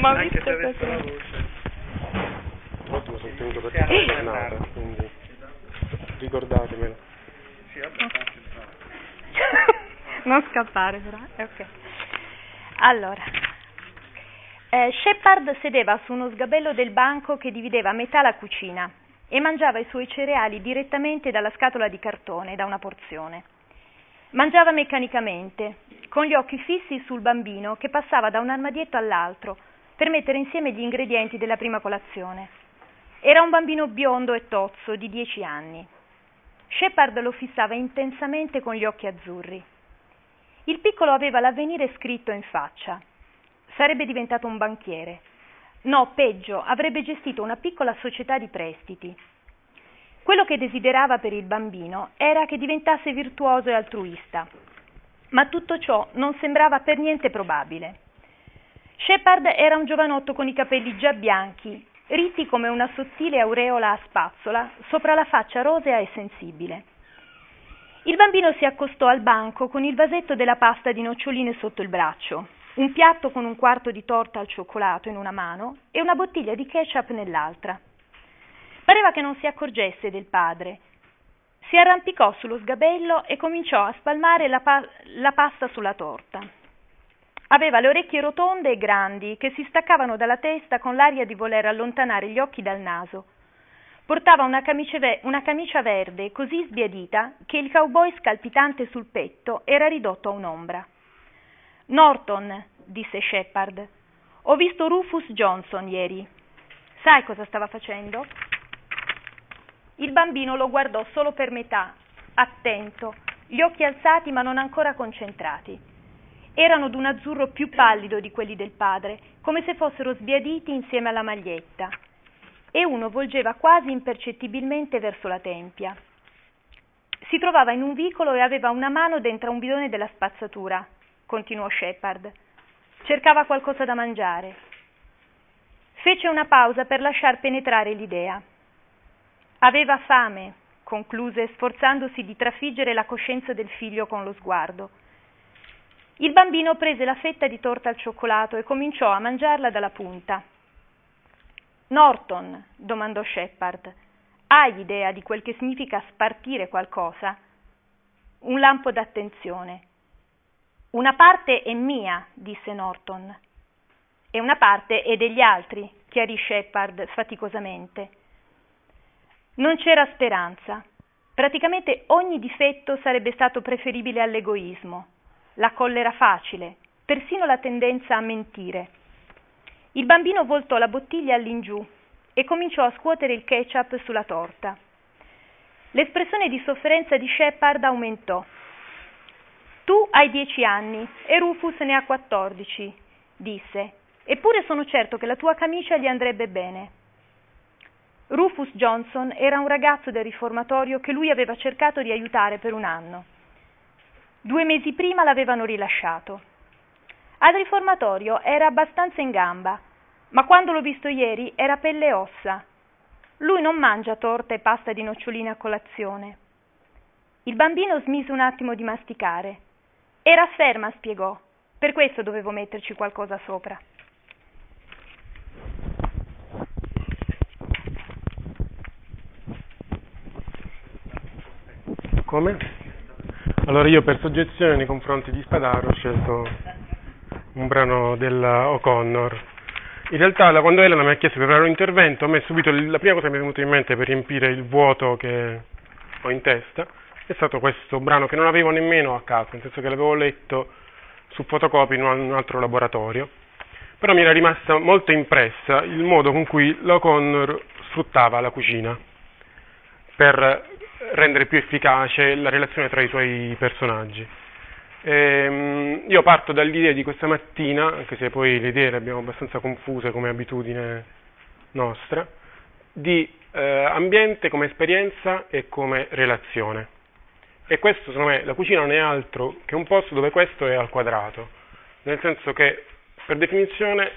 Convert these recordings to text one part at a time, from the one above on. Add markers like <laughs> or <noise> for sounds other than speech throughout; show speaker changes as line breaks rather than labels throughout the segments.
ma
Anche
visto
se avesse
così.
la voce.
L'ultimo sono tenuto per tutta la giornata, quindi ricordatemelo.
Sì, abbastanza. <laughs>
non scappare però, eh, ok. Allora, eh, Shepard sedeva su uno sgabello del banco che divideva a metà la cucina e mangiava i suoi cereali direttamente dalla scatola di cartone, da una porzione. Mangiava meccanicamente, con gli occhi fissi sul bambino che passava da un armadietto all'altro per mettere insieme gli ingredienti della prima colazione. Era un bambino biondo e tozzo di dieci anni. Shepard lo fissava intensamente con gli occhi azzurri. Il piccolo aveva l'avvenire scritto in faccia. Sarebbe diventato un banchiere. No, peggio, avrebbe gestito una piccola società di prestiti. Quello che desiderava per il bambino era che diventasse virtuoso e altruista, ma tutto ciò non sembrava per niente probabile. Shepard era un giovanotto con i capelli già bianchi, ritti come una sottile aureola a spazzola sopra la faccia rosea e sensibile. Il bambino si accostò al banco con il vasetto della pasta di noccioline sotto il braccio, un piatto con un quarto di torta al cioccolato in una mano e una bottiglia di ketchup nell'altra. Pareva che non si accorgesse del padre. Si arrampicò sullo sgabello e cominciò a spalmare la, pa- la pasta sulla torta. Aveva le orecchie rotonde e grandi che si staccavano dalla testa con l'aria di voler allontanare gli occhi dal naso. Portava una ve- una camicia verde così sbiadita che il cowboy scalpitante sul petto era ridotto a un'ombra. Norton, disse Shepard, ho visto Rufus Johnson ieri. Sai cosa stava facendo? Il bambino lo guardò solo per metà, attento, gli occhi alzati ma non ancora concentrati. Erano d'un azzurro più pallido di quelli del padre, come se fossero sbiaditi insieme alla maglietta, e uno volgeva quasi impercettibilmente verso la tempia. Si trovava in un vicolo e aveva una mano dentro un bidone della spazzatura, continuò Shepard. Cercava qualcosa da mangiare. Fece una pausa per lasciar penetrare l'idea. Aveva fame, concluse, sforzandosi di trafiggere la coscienza del figlio con lo sguardo. Il bambino prese la fetta di torta al cioccolato e cominciò a mangiarla dalla punta. Norton, domandò Shepard, hai idea di quel che significa spartire qualcosa? Un lampo d'attenzione. Una parte è mia, disse Norton. E una parte è degli altri, chiarì Shepard faticosamente. Non c'era speranza. Praticamente ogni difetto sarebbe stato preferibile all'egoismo, la collera facile, persino la tendenza a mentire. Il bambino voltò la bottiglia all'ingiù e cominciò a scuotere il ketchup sulla torta. L'espressione di sofferenza di Shepard aumentò. Tu hai dieci anni e Rufus ne ha quattordici, disse, eppure sono certo che la tua camicia gli andrebbe bene. Rufus Johnson era un ragazzo del riformatorio che lui aveva cercato di aiutare per un anno. Due mesi prima l'avevano rilasciato. Al riformatorio era abbastanza in gamba, ma quando l'ho visto ieri era pelle e ossa. Lui non mangia torta e pasta di noccioline a colazione. Il bambino smise un attimo di masticare. Era ferma, spiegò. Per questo dovevo metterci qualcosa sopra.
Come? Allora io per soggezione nei confronti di Spadaro ho scelto un brano della O'Connor. In realtà quando Elena mi ha chiesto di preparare un intervento, a me subito la prima cosa che mi è venuta in mente per riempire il vuoto che ho in testa è stato questo brano che non avevo nemmeno a casa, nel senso che l'avevo letto su fotocopia in un altro laboratorio, però mi era rimasta molto impressa il modo con cui l'O'Connor sfruttava la cucina per rendere più efficace la relazione tra i suoi personaggi. Ehm, io parto dall'idea di questa mattina, anche se poi le idee le abbiamo abbastanza confuse come abitudine nostra, di eh, ambiente come esperienza e come relazione. E questo, secondo me, la cucina non è altro che un posto dove questo è al quadrato, nel senso che, per definizione,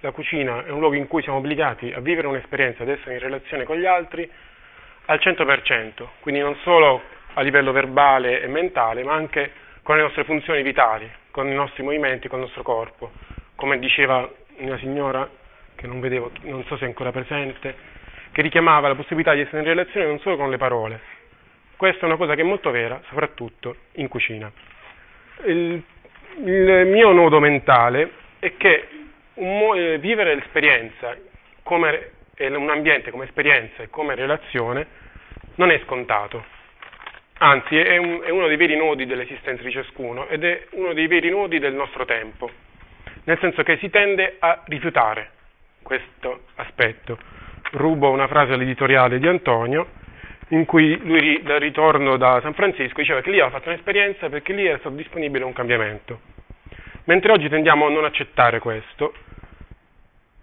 la cucina è un luogo in cui siamo obbligati a vivere un'esperienza, ad essere in relazione con gli altri al 100%, quindi non solo a livello verbale e mentale, ma anche con le nostre funzioni vitali, con i nostri movimenti, con il nostro corpo. Come diceva una signora che non vedevo, non so se è ancora presente, che richiamava la possibilità di essere in relazione non solo con le parole. Questa è una cosa che è molto vera, soprattutto in cucina. Il, il mio nodo mentale è che un, eh, vivere l'esperienza come un ambiente come esperienza e come relazione non è scontato. Anzi, è, un, è uno dei veri nodi dell'esistenza di ciascuno ed è uno dei veri nodi del nostro tempo, nel senso che si tende a rifiutare questo aspetto. Rubo una frase all'editoriale di Antonio, in cui lui dal ritorno da San Francisco diceva che lì aveva fatto un'esperienza perché lì era stato disponibile un cambiamento. Mentre oggi tendiamo a non accettare questo,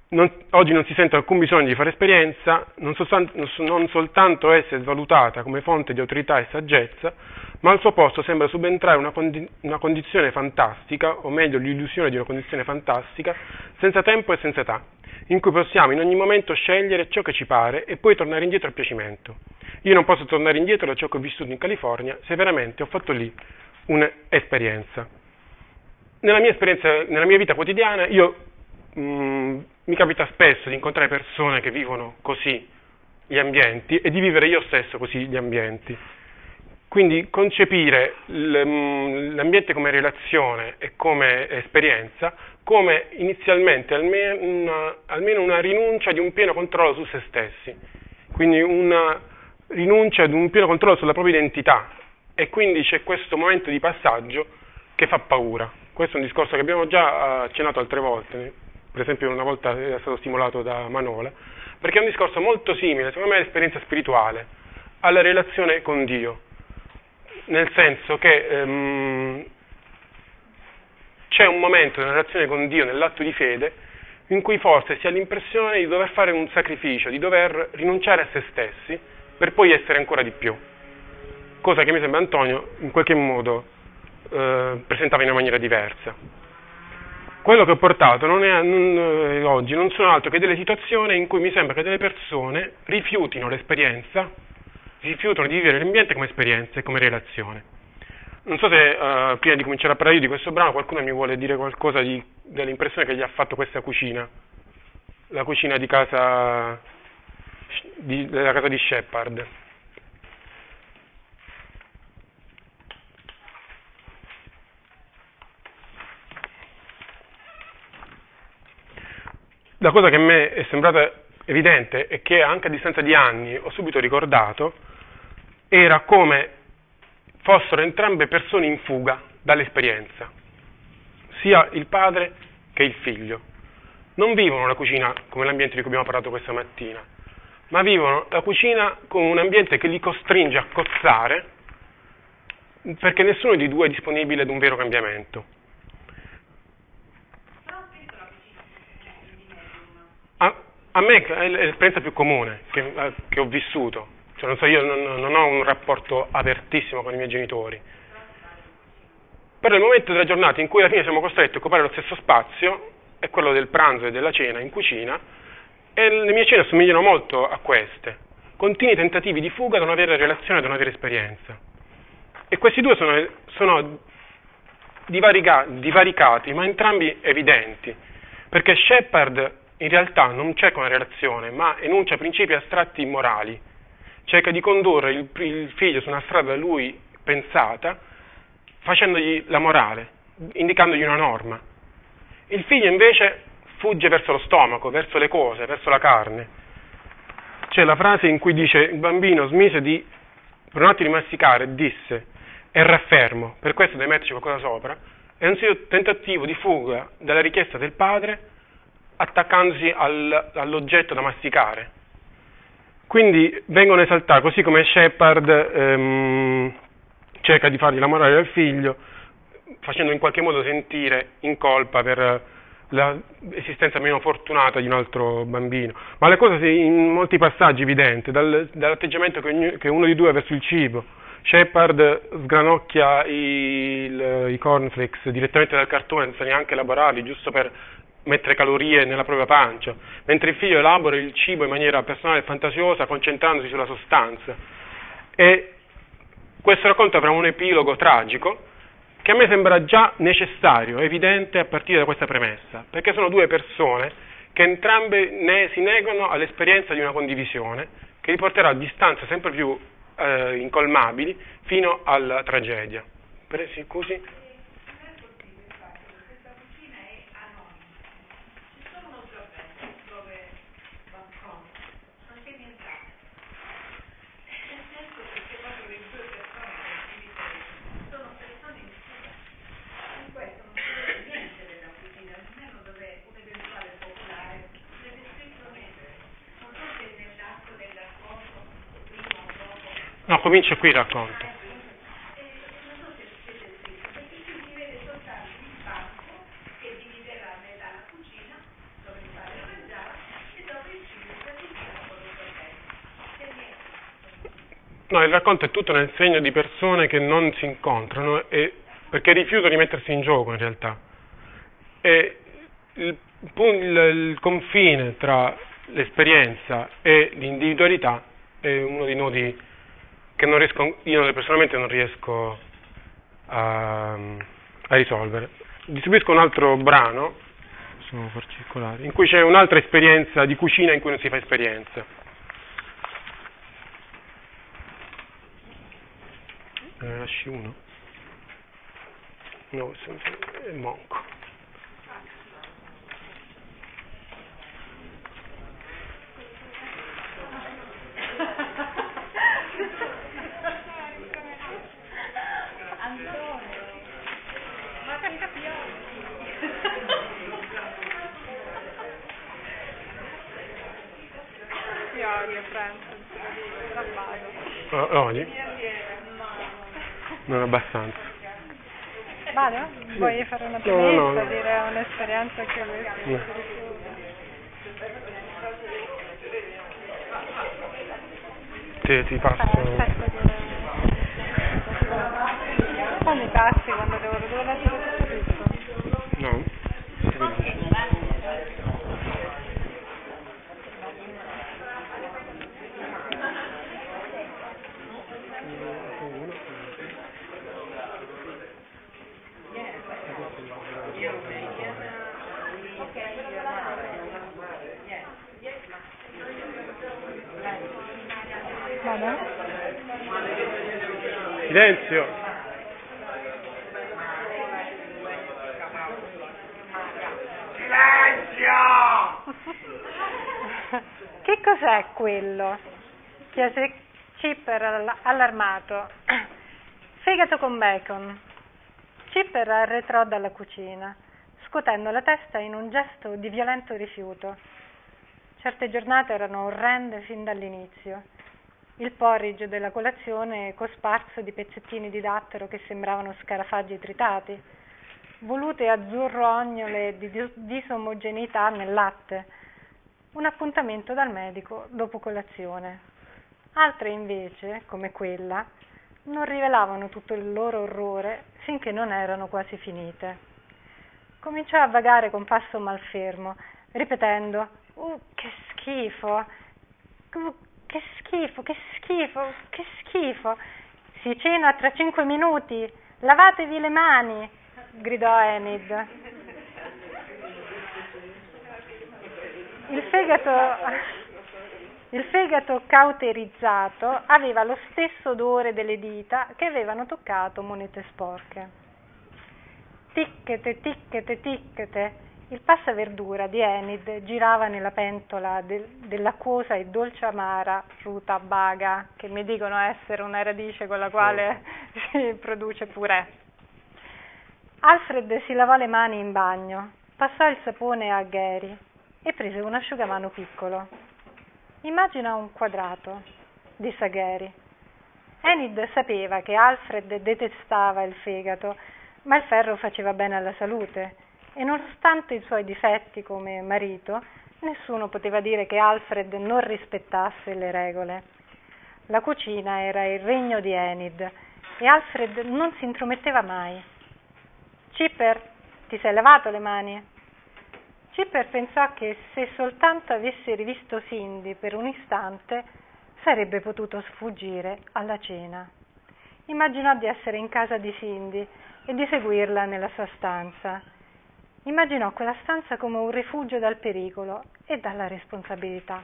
non, oggi non si sente alcun bisogno di fare esperienza, non soltanto, non soltanto è svalutata come fonte di autorità e saggezza, ma al suo posto sembra subentrare una, condi- una condizione fantastica, o meglio l'illusione di una condizione fantastica, senza tempo e senza età, in cui possiamo in ogni momento scegliere ciò che ci pare e poi tornare indietro a piacimento. Io non posso tornare indietro da ciò che ho vissuto in California se veramente ho fatto lì un'esperienza. Nella mia nella mia vita quotidiana, io mh, mm, mi capita spesso di incontrare persone che vivono così gli ambienti e di vivere io stesso così gli ambienti. Quindi concepire mm, l'ambiente come relazione e come esperienza come inizialmente almeno una, almeno una rinuncia di un pieno controllo su se stessi, quindi una rinuncia ad un pieno controllo sulla propria identità e quindi c'è questo momento di passaggio che fa paura. Questo è un discorso che abbiamo già accennato altre volte, per esempio una volta è stato stimolato da Manola, perché è un discorso molto simile, secondo me, all'esperienza spirituale, alla relazione con Dio, nel senso che ehm, c'è un momento nella relazione con Dio, nell'atto di fede, in cui forse si ha l'impressione di dover fare un sacrificio, di dover rinunciare a se stessi per poi essere ancora di più, cosa che mi sembra Antonio in qualche modo eh, presentava in una maniera diversa quello che ho portato non è, non, eh, oggi non sono altro che delle situazioni in cui mi sembra che delle persone rifiutino l'esperienza, rifiutano di vivere l'ambiente come esperienza e come relazione. Non so se uh, prima di cominciare a parlare di questo brano qualcuno mi vuole dire qualcosa di, dell'impressione che gli ha fatto questa cucina, la cucina di casa, di, della casa di Shepard. La cosa che a me è sembrata evidente e che anche a distanza di anni ho subito ricordato era come fossero entrambe persone in fuga dall'esperienza, sia il padre che il figlio. Non vivono la cucina come l'ambiente di cui abbiamo parlato questa mattina, ma vivono la cucina come un ambiente che li costringe a cozzare perché nessuno dei due è disponibile ad un vero cambiamento. A me è l'esperienza più comune che, eh, che ho vissuto, cioè, non so, io non, non, ho un rapporto apertissimo con i miei genitori, però il momento della giornata in cui alla fine siamo costretti a occupare lo stesso spazio è quello del pranzo e della cena in cucina e le mie cene assomigliano molto a queste, continui tentativi di fuga da una vera relazione, da una vera esperienza. E questi due sono, sono divarica, divaricati, ma entrambi evidenti, perché Shepard in realtà non cerca una relazione, ma enuncia principi astratti morali, cerca di condurre il, il figlio su una strada da lui pensata, facendogli la morale, indicandogli una norma. Il figlio invece fugge verso lo stomaco, verso le cose, verso la carne. C'è la frase in cui dice il bambino smise di, per un attimo di masticare, disse, e raffermo, per questo devi metterci qualcosa sopra, è un tentativo di fuga dalla richiesta del padre attaccandosi al, all'oggetto da masticare. Quindi vengono esaltati, così come Shepard ehm, cerca di fargli la morale del figlio, facendo in qualche modo sentire in colpa per l'esistenza meno fortunata di un altro bambino. Ma le cose in molti passaggi evidenti, dal, dall'atteggiamento che, che uno di due ha verso il cibo. Shepard sgranocchia i, i cornflakes direttamente dal cartone senza neanche elaborarli, giusto per mettere calorie nella propria pancia, mentre il figlio elabora il cibo in maniera personale e fantasiosa, concentrandosi sulla sostanza. E questo racconto avrà un epilogo tragico che a me sembra già necessario, evidente a partire da questa premessa, perché sono due persone che entrambe ne, si negano all'esperienza di una condivisione che li porterà a distanze sempre più eh, incolmabili fino alla tragedia. Presi, scusi? Comincia qui il racconto. No, il racconto è tutto nel segno di persone che non si incontrano e, perché rifiutano di mettersi in gioco in realtà. E il, il, il confine tra l'esperienza e l'individualità è uno dei nodi che non riesco, io personalmente non riesco a, a risolvere. Distribuisco un altro brano, in cui c'è un'altra esperienza di cucina in cui non si fa esperienza. Ne lasci uno? No, è monco. Oh, Oli? Non abbastanza.
Vado? Sì. Vuoi fare una premessa, no, no, no. dire un'esperienza che avessi no.
Ti, ti passo.
Quando mi passi quando devo, leggere tutto?
No.
Vado?
Silenzio.
Silenzio! che cos'è quello? chiese Chipper allarmato. <clears throat> Fegato con bacon. Chipper arretrò dalla cucina, scuotendo la testa in un gesto di violento rifiuto. Certe giornate erano orrende fin dall'inizio. Il porridge della colazione cosparso di pezzettini di dattero che sembravano scarafaggi tritati, volute azzurro-ognole di disomogeneità nel latte, un appuntamento dal medico dopo colazione. Altre invece, come quella, non rivelavano tutto il loro orrore finché non erano quasi finite. Cominciò a vagare con passo malfermo, ripetendo Uh, che schifo! Uh, che schifo, che schifo, che schifo! Si cena tra cinque minuti! Lavatevi le mani! gridò Enid. Il fegato il fegato cauterizzato aveva lo stesso odore delle dita che avevano toccato monete sporche. Ticchete, ticchete, ticchete. Il passaverdura di Enid girava nella pentola del, dell'acquosa e dolce amara ruta baga, che mi dicono essere una radice con la quale <laughs> si produce purè. Alfred si lavò le mani in bagno, passò il sapone a Gary e prese un asciugamano piccolo. Immagina un quadrato, disse Gary. Enid sapeva che Alfred detestava il fegato, ma il ferro faceva bene alla salute e nonostante i suoi difetti come marito, nessuno poteva dire che Alfred non rispettasse le regole. La cucina era il regno di Enid e Alfred non si intrometteva mai. Chipper, ti sei lavato le mani? Chipper pensò che se soltanto avesse rivisto Cindy per un istante sarebbe potuto sfuggire alla cena. Immaginò di essere in casa di Cindy, e di seguirla nella sua stanza. Immaginò quella stanza come un rifugio dal pericolo e dalla responsabilità.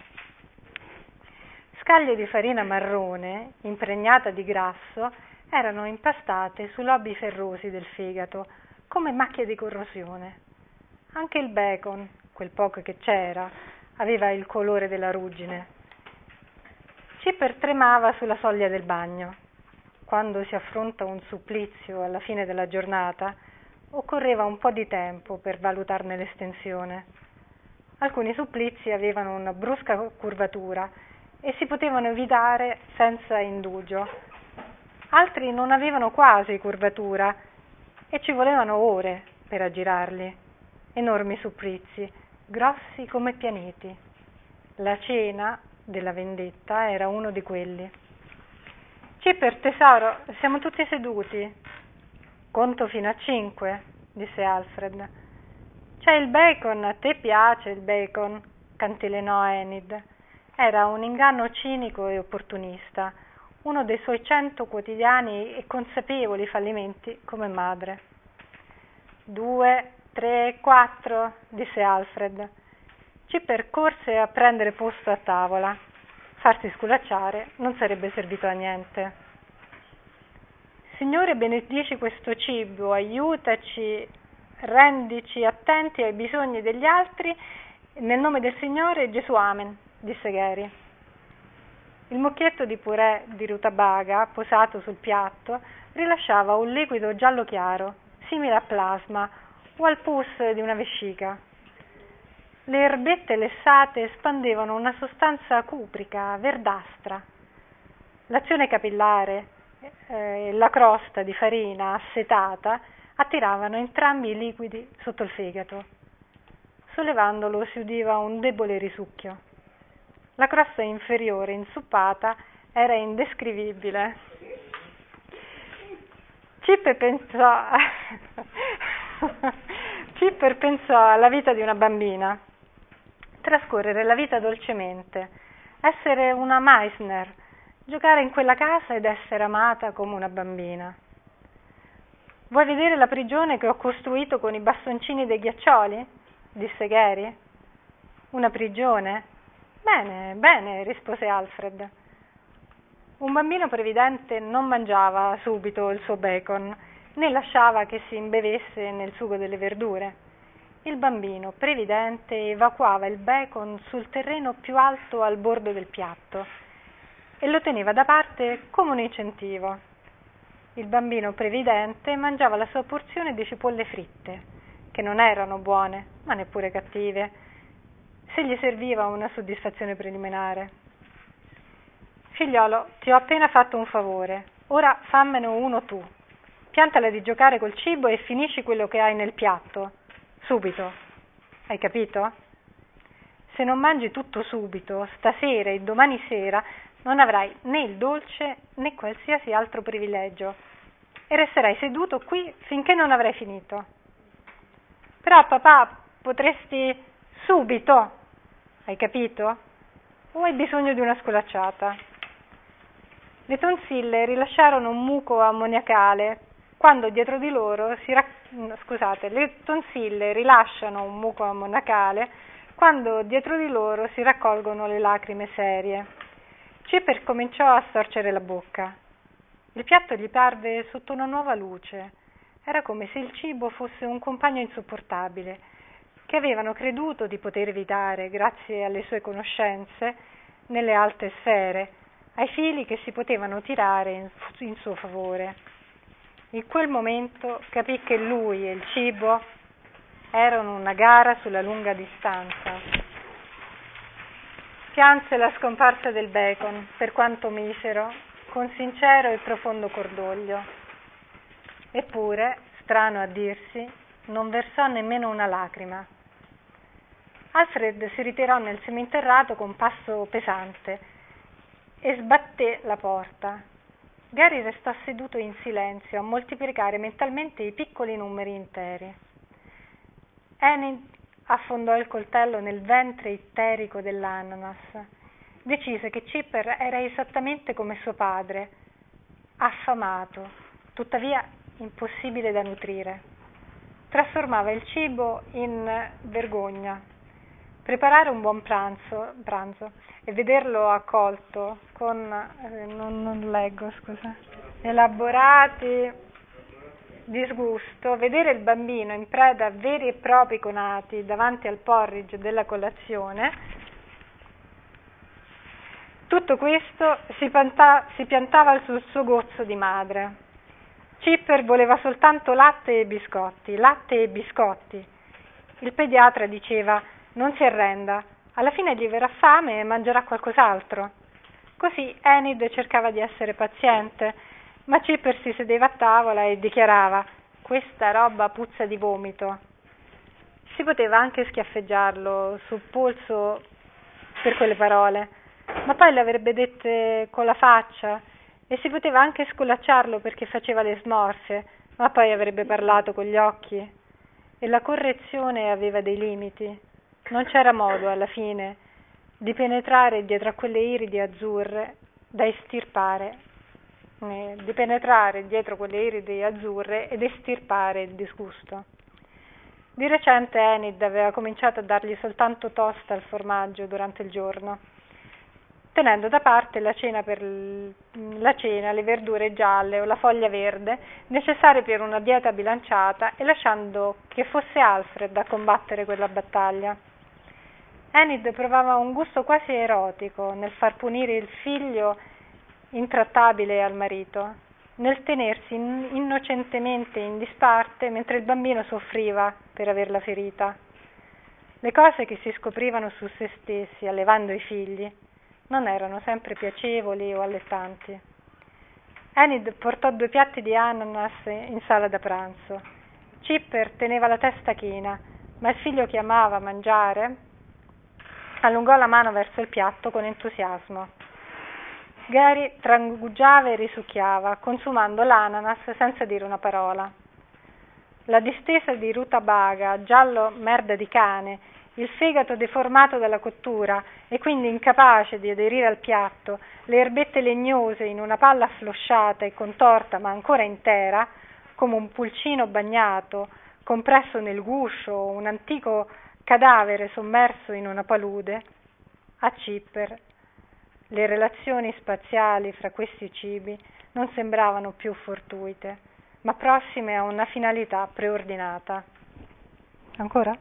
Scaglie di farina marrone, impregnata di grasso, erano impastate sui lobi ferrosi del fegato, come macchie di corrosione. Anche il bacon, quel poco che c'era, aveva il colore della ruggine. Cipper tremava sulla soglia del bagno. Quando si affronta un supplizio alla fine della giornata, occorreva un po' di tempo per valutarne l'estensione. Alcuni supplizi avevano una brusca curvatura e si potevano evitare senza indugio. Altri non avevano quasi curvatura e ci volevano ore per aggirarli. Enormi supplizi, grossi come pianeti. La cena della vendetta era uno di quelli. Cipper, tesoro, siamo tutti seduti. Conto fino a cinque, disse Alfred. C'è il bacon, a te piace il bacon, cantilenò Enid. Era un inganno cinico e opportunista, uno dei suoi cento quotidiani e consapevoli fallimenti come madre. Due, tre, quattro, disse Alfred. Ci percorse a prendere posto a tavola. Farsi sculacciare non sarebbe servito a niente. Signore, benedici questo cibo, aiutaci, rendici attenti ai bisogni degli altri, nel nome del Signore Gesù Amen, disse Gary. Il mucchietto di purè di rutabaga posato sul piatto rilasciava un liquido giallo chiaro, simile a plasma o al pus di una vescica. Le erbette lessate espandevano una sostanza cuprica, verdastra. L'azione capillare eh, la crosta di farina assetata attiravano entrambi i liquidi sotto il fegato. Sollevandolo si udiva un debole risucchio. La crosta inferiore, insuppata, era indescrivibile. Chipper pensò, <laughs> Chipper pensò alla vita di una bambina trascorrere la vita dolcemente, essere una Meissner, giocare in quella casa ed essere amata come una bambina. Vuoi vedere la prigione che ho costruito con i bastoncini dei ghiaccioli? disse Gary. Una prigione? Bene, bene, rispose Alfred. Un bambino previdente non mangiava subito il suo bacon, né lasciava che si imbevesse nel sugo delle verdure. Il bambino, previdente, evacuava il bacon sul terreno più alto al bordo del piatto e lo teneva da parte come un incentivo. Il bambino previdente mangiava la sua porzione di cipolle fritte, che non erano buone, ma neppure cattive, se gli serviva una soddisfazione preliminare. Figliolo, ti ho appena fatto un favore, ora fammene uno tu. Piantala di giocare col cibo e finisci quello che hai nel piatto subito. Hai capito? Se non mangi tutto subito, stasera e domani sera, non avrai né il dolce né qualsiasi altro privilegio e resterai seduto qui finché non avrai finito. Però papà, potresti subito, hai capito? O hai bisogno di una scolacciata? Le tonsille rilasciarono un muco ammoniacale quando dietro di loro si raccoglievano scusate, le tonsille rilasciano un muco ammoniacale quando dietro di loro si raccolgono le lacrime serie. Cipper cominciò a storcere la bocca. Il piatto gli parve sotto una nuova luce. Era come se il cibo fosse un compagno insopportabile, che avevano creduto di poter evitare grazie alle sue conoscenze nelle alte sfere, ai fili che si potevano tirare in, in suo favore. In quel momento capì che lui e il cibo erano una gara sulla lunga distanza. Pianse la scomparsa del bacon, per quanto misero, con sincero e profondo cordoglio. Eppure, strano a dirsi, non versò nemmeno una lacrima. Alfred si ritirò nel seminterrato con passo pesante e sbatté la porta, Gary restò seduto in silenzio a moltiplicare mentalmente i piccoli numeri interi. Enid affondò il coltello nel ventre itterico dell'ananas. Decise che Chipper era esattamente come suo padre, affamato, tuttavia impossibile da nutrire. Trasformava il cibo in vergogna. Preparare un buon pranzo, pranzo e vederlo accolto con, eh, non, non leggo, scusa, elaborati disgusto, vedere il bambino in preda a veri e propri conati davanti al porridge della colazione, tutto questo si, panta, si piantava sul suo gozzo di madre. Chipper voleva soltanto latte e biscotti, latte e biscotti. Il pediatra diceva non si arrenda, alla fine gli verrà fame e mangerà qualcos'altro. Così Enid cercava di essere paziente, ma Chipper si sedeva a tavola e dichiarava questa roba puzza di vomito. Si poteva anche schiaffeggiarlo sul polso per quelle parole, ma poi le avrebbe dette con la faccia e si poteva anche sculacciarlo perché faceva le smorfie, ma poi avrebbe parlato con gli occhi. E la correzione aveva dei limiti. Non c'era modo, alla fine, di penetrare dietro a quelle iridi azzurre da estirpare, eh, di penetrare dietro quelle iridi azzurre ed estirpare il disgusto. Di recente Enid aveva cominciato a dargli soltanto tosta al formaggio durante il giorno, tenendo da parte la cena, per la cena, le verdure gialle o la foglia verde necessarie per una dieta bilanciata e lasciando che fosse Alfred a combattere quella battaglia. Enid provava un gusto quasi erotico nel far punire il figlio intrattabile al marito, nel tenersi innocentemente in disparte mentre il bambino soffriva per averla ferita. Le cose che si scoprivano su se stessi allevando i figli non erano sempre piacevoli o allettanti. Enid portò due piatti di ananas in sala da pranzo. Chipper teneva la testa china, ma il figlio che amava mangiare allungò la mano verso il piatto con entusiasmo. Gary trangugiava e risucchiava, consumando l'ananas senza dire una parola. La distesa di rutabaga, giallo merda di cane, il fegato deformato dalla cottura e quindi incapace di aderire al piatto, le erbette legnose in una palla afflosciata e contorta ma ancora intera, come un pulcino bagnato, compresso nel guscio, un antico cadavere sommerso in una palude, a Cipper le relazioni spaziali fra questi cibi non sembravano più fortuite, ma prossime a una finalità preordinata. Ancora?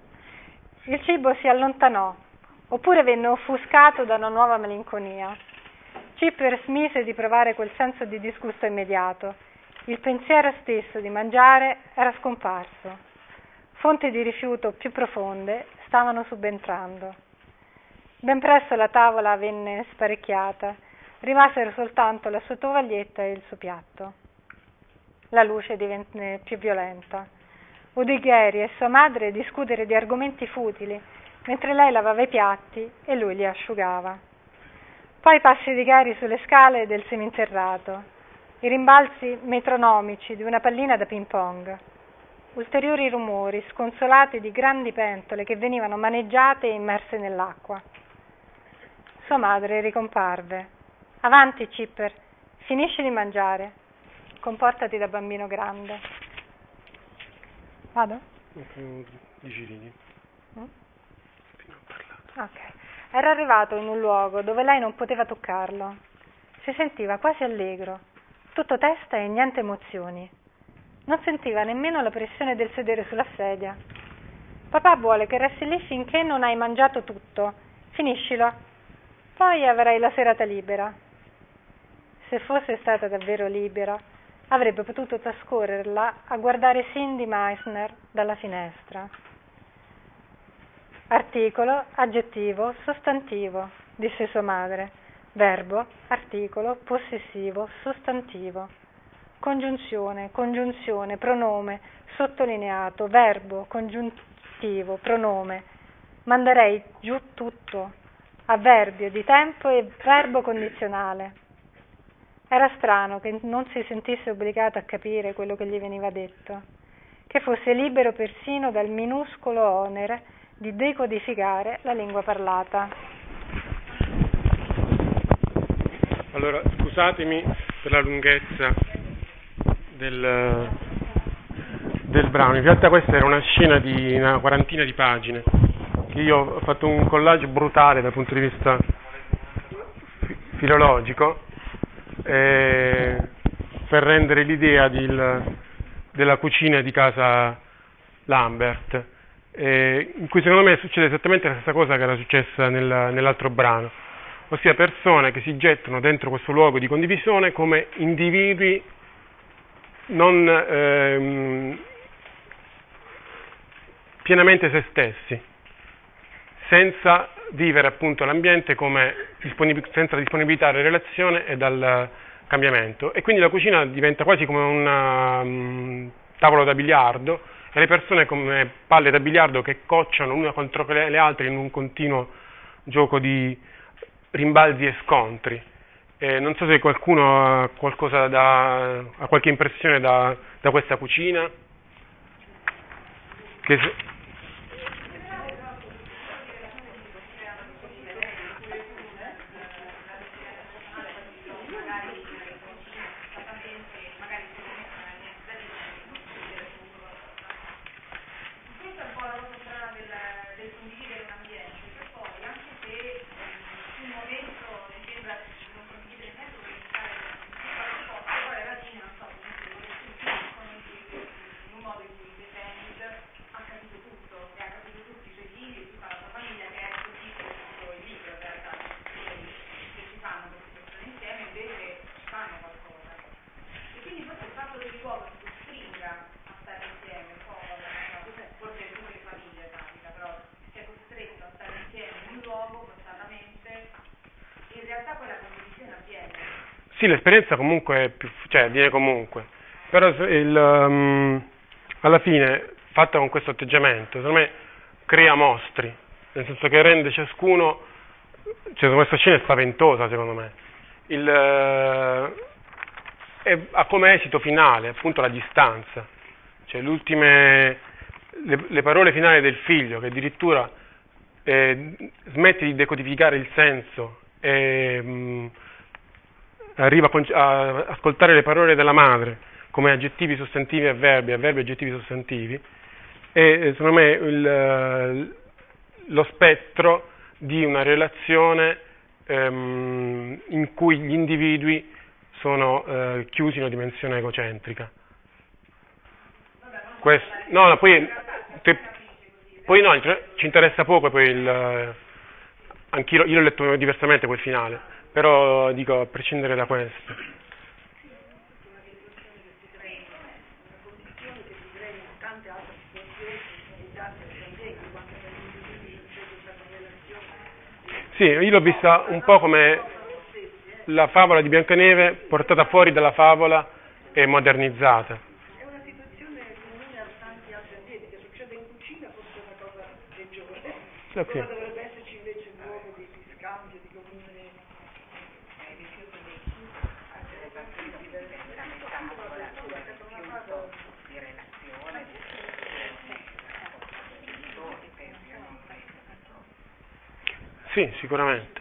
Il cibo si allontanò, oppure venne offuscato da una nuova malinconia. Cipper smise di provare quel senso di disgusto immediato. Il pensiero stesso di mangiare era scomparso fonti di rifiuto più profonde stavano subentrando. Ben presto la tavola venne sparecchiata, rimasero soltanto la sua tovaglietta e il suo piatto. La luce divenne più violenta. Udì Gary e sua madre discutere di argomenti futili, mentre lei lavava i piatti e lui li asciugava. Poi i passi di Gary sulle scale del seminterrato, i rimbalzi metronomici di una pallina da ping pong ulteriori rumori sconsolati di grandi pentole che venivano maneggiate e immerse nell'acqua. Sua madre ricomparve. Avanti, Chipper, finisci di mangiare. Comportati da bambino grande. Vado?
Dici
mm? Ok. Era arrivato in un luogo dove lei non poteva toccarlo. Si sentiva quasi allegro, tutto testa e niente emozioni. Non sentiva nemmeno la pressione del sedere sulla sedia. Papà vuole che resti lì finché non hai mangiato tutto. Finiscilo. Poi avrai la serata libera. Se fosse stata davvero libera, avrebbe potuto trascorrerla a guardare Cindy Meissner dalla finestra. Articolo, aggettivo, sostantivo, disse sua madre. Verbo, articolo, possessivo, sostantivo congiunzione, congiunzione, pronome, sottolineato, verbo, congiuntivo, pronome. Manderei giù tutto, avverbio di tempo e verbo condizionale. Era strano che non si sentisse obbligato a capire quello che gli veniva detto, che fosse libero persino dal minuscolo onere di decodificare la lingua parlata.
Allora, scusatemi per la lunghezza del, del brano. In realtà questa era una scena di una quarantina di pagine, che io ho fatto un collage brutale dal punto di vista filologico, eh, per rendere l'idea di, della cucina di casa Lambert, eh, in cui secondo me succede esattamente la stessa cosa che era successa nel, nell'altro brano, ossia persone che si gettano dentro questo luogo di condivisione come individui non ehm, pienamente se stessi, senza vivere appunto l'ambiente come disponib- senza disponibilità alla relazione e dal cambiamento. E quindi la cucina diventa quasi come un um, tavolo da biliardo e le persone come palle da biliardo che cocciano l'una contro le altre in un continuo gioco di rimbalzi e scontri. Eh, non so se qualcuno ha, da, ha qualche impressione da, da questa cucina. Che, Sì, l'esperienza comunque più, cioè, viene comunque, però il, um, alla fine, fatta con questo atteggiamento, secondo me crea mostri, nel senso che rende ciascuno, cioè questa scena è spaventosa secondo me, il, uh, è, ha come esito finale appunto la distanza, cioè le, le, parole finali del figlio che addirittura eh, smette di decodificare il senso e... Um, arriva a ascoltare le parole della madre come aggettivi sostantivi e verbi, avverbi aggettivi sostantivi, è secondo me il, lo spettro di una relazione ehm, in cui gli individui sono eh, chiusi in una dimensione egocentrica. Questo, no, no, poi, te, poi no, ci interessa poco poi il, anch'io io l'ho letto diversamente quel finale però dico a prescindere da questo. Sì, io l'ho vista un po' come la favola di Biancaneve portata fuori dalla favola e modernizzata.
È una situazione comune a tanti altri ambienti, che succede in cucina forse è una cosa peggiore. Okay. Cosa dovrebbe esserci invece un luogo di, di scambio, di comunione
Sì, sicuramente.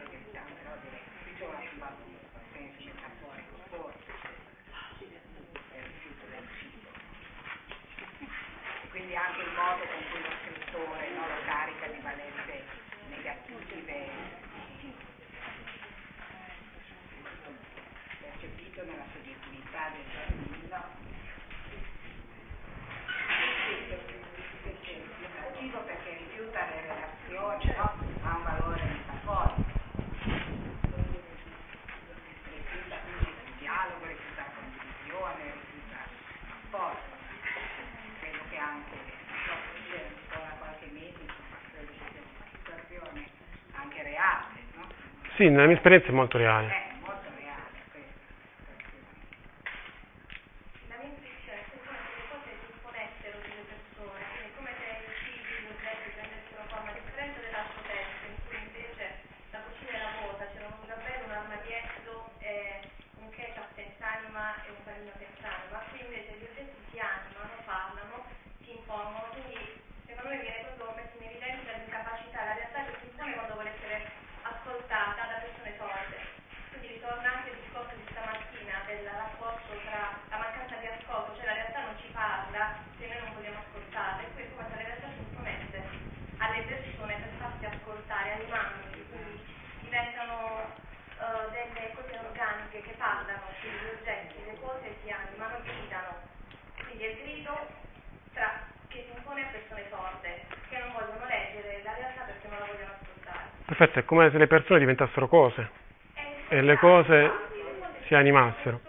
Quindi anche il modo con cui lo scrittore no, lo carica di valenze negative percepito nella soggettività del bambino motivo perché rifiuta le relazioni no? ha un valore metaforico rifiuta quindi il dialogo rifiuta la condivisione rifiuta il rapporto credo che anche so, ancora qualche mese credo che sia una situazione anche reale no?
Sì, nella mia esperienza è molto reale.
Eh, molto reale questa situazione.
La mia intuizione è che come se le cose si imponessero sulle persone, quindi come se i cibi, gli oggetti prendessero forma, a differenza dell'altro testo in cui invece la cucina era vuota, c'era un gabello, un armadietto, eh, un ketchup senza anima e un panino senza anima, qui invece gli oggetti si animano, parlano, si impongono, quindi secondo me viene proprio messo in evidenza l'incapacità, la realtà che si impone quando vuole essere ascoltata da persone sorde. Quindi quindi è il grido tra, che si impone a persone sorde, che non vogliono leggere la realtà perché non la vogliono ascoltare.
Perfetto, è come se le persone diventassero cose e le cose si animassero.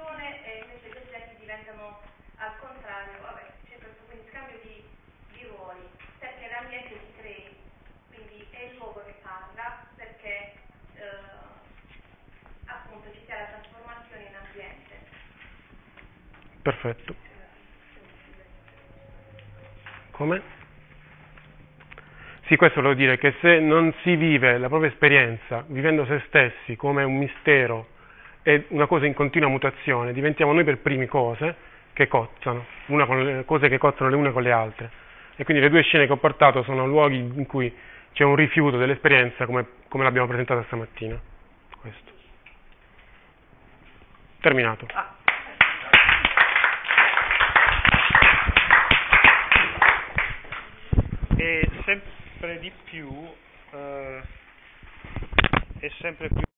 Perfetto. Come? Sì, questo vuol dire che se non si vive la propria esperienza, vivendo se stessi come un mistero e una cosa in continua mutazione, diventiamo noi per primi cose che cozzano, le, cose che cozzano le une con le altre. E quindi le due scene che ho portato sono luoghi in cui c'è un rifiuto dell'esperienza come, come l'abbiamo presentata stamattina. Questo. Terminato.
Di più eh, è sempre più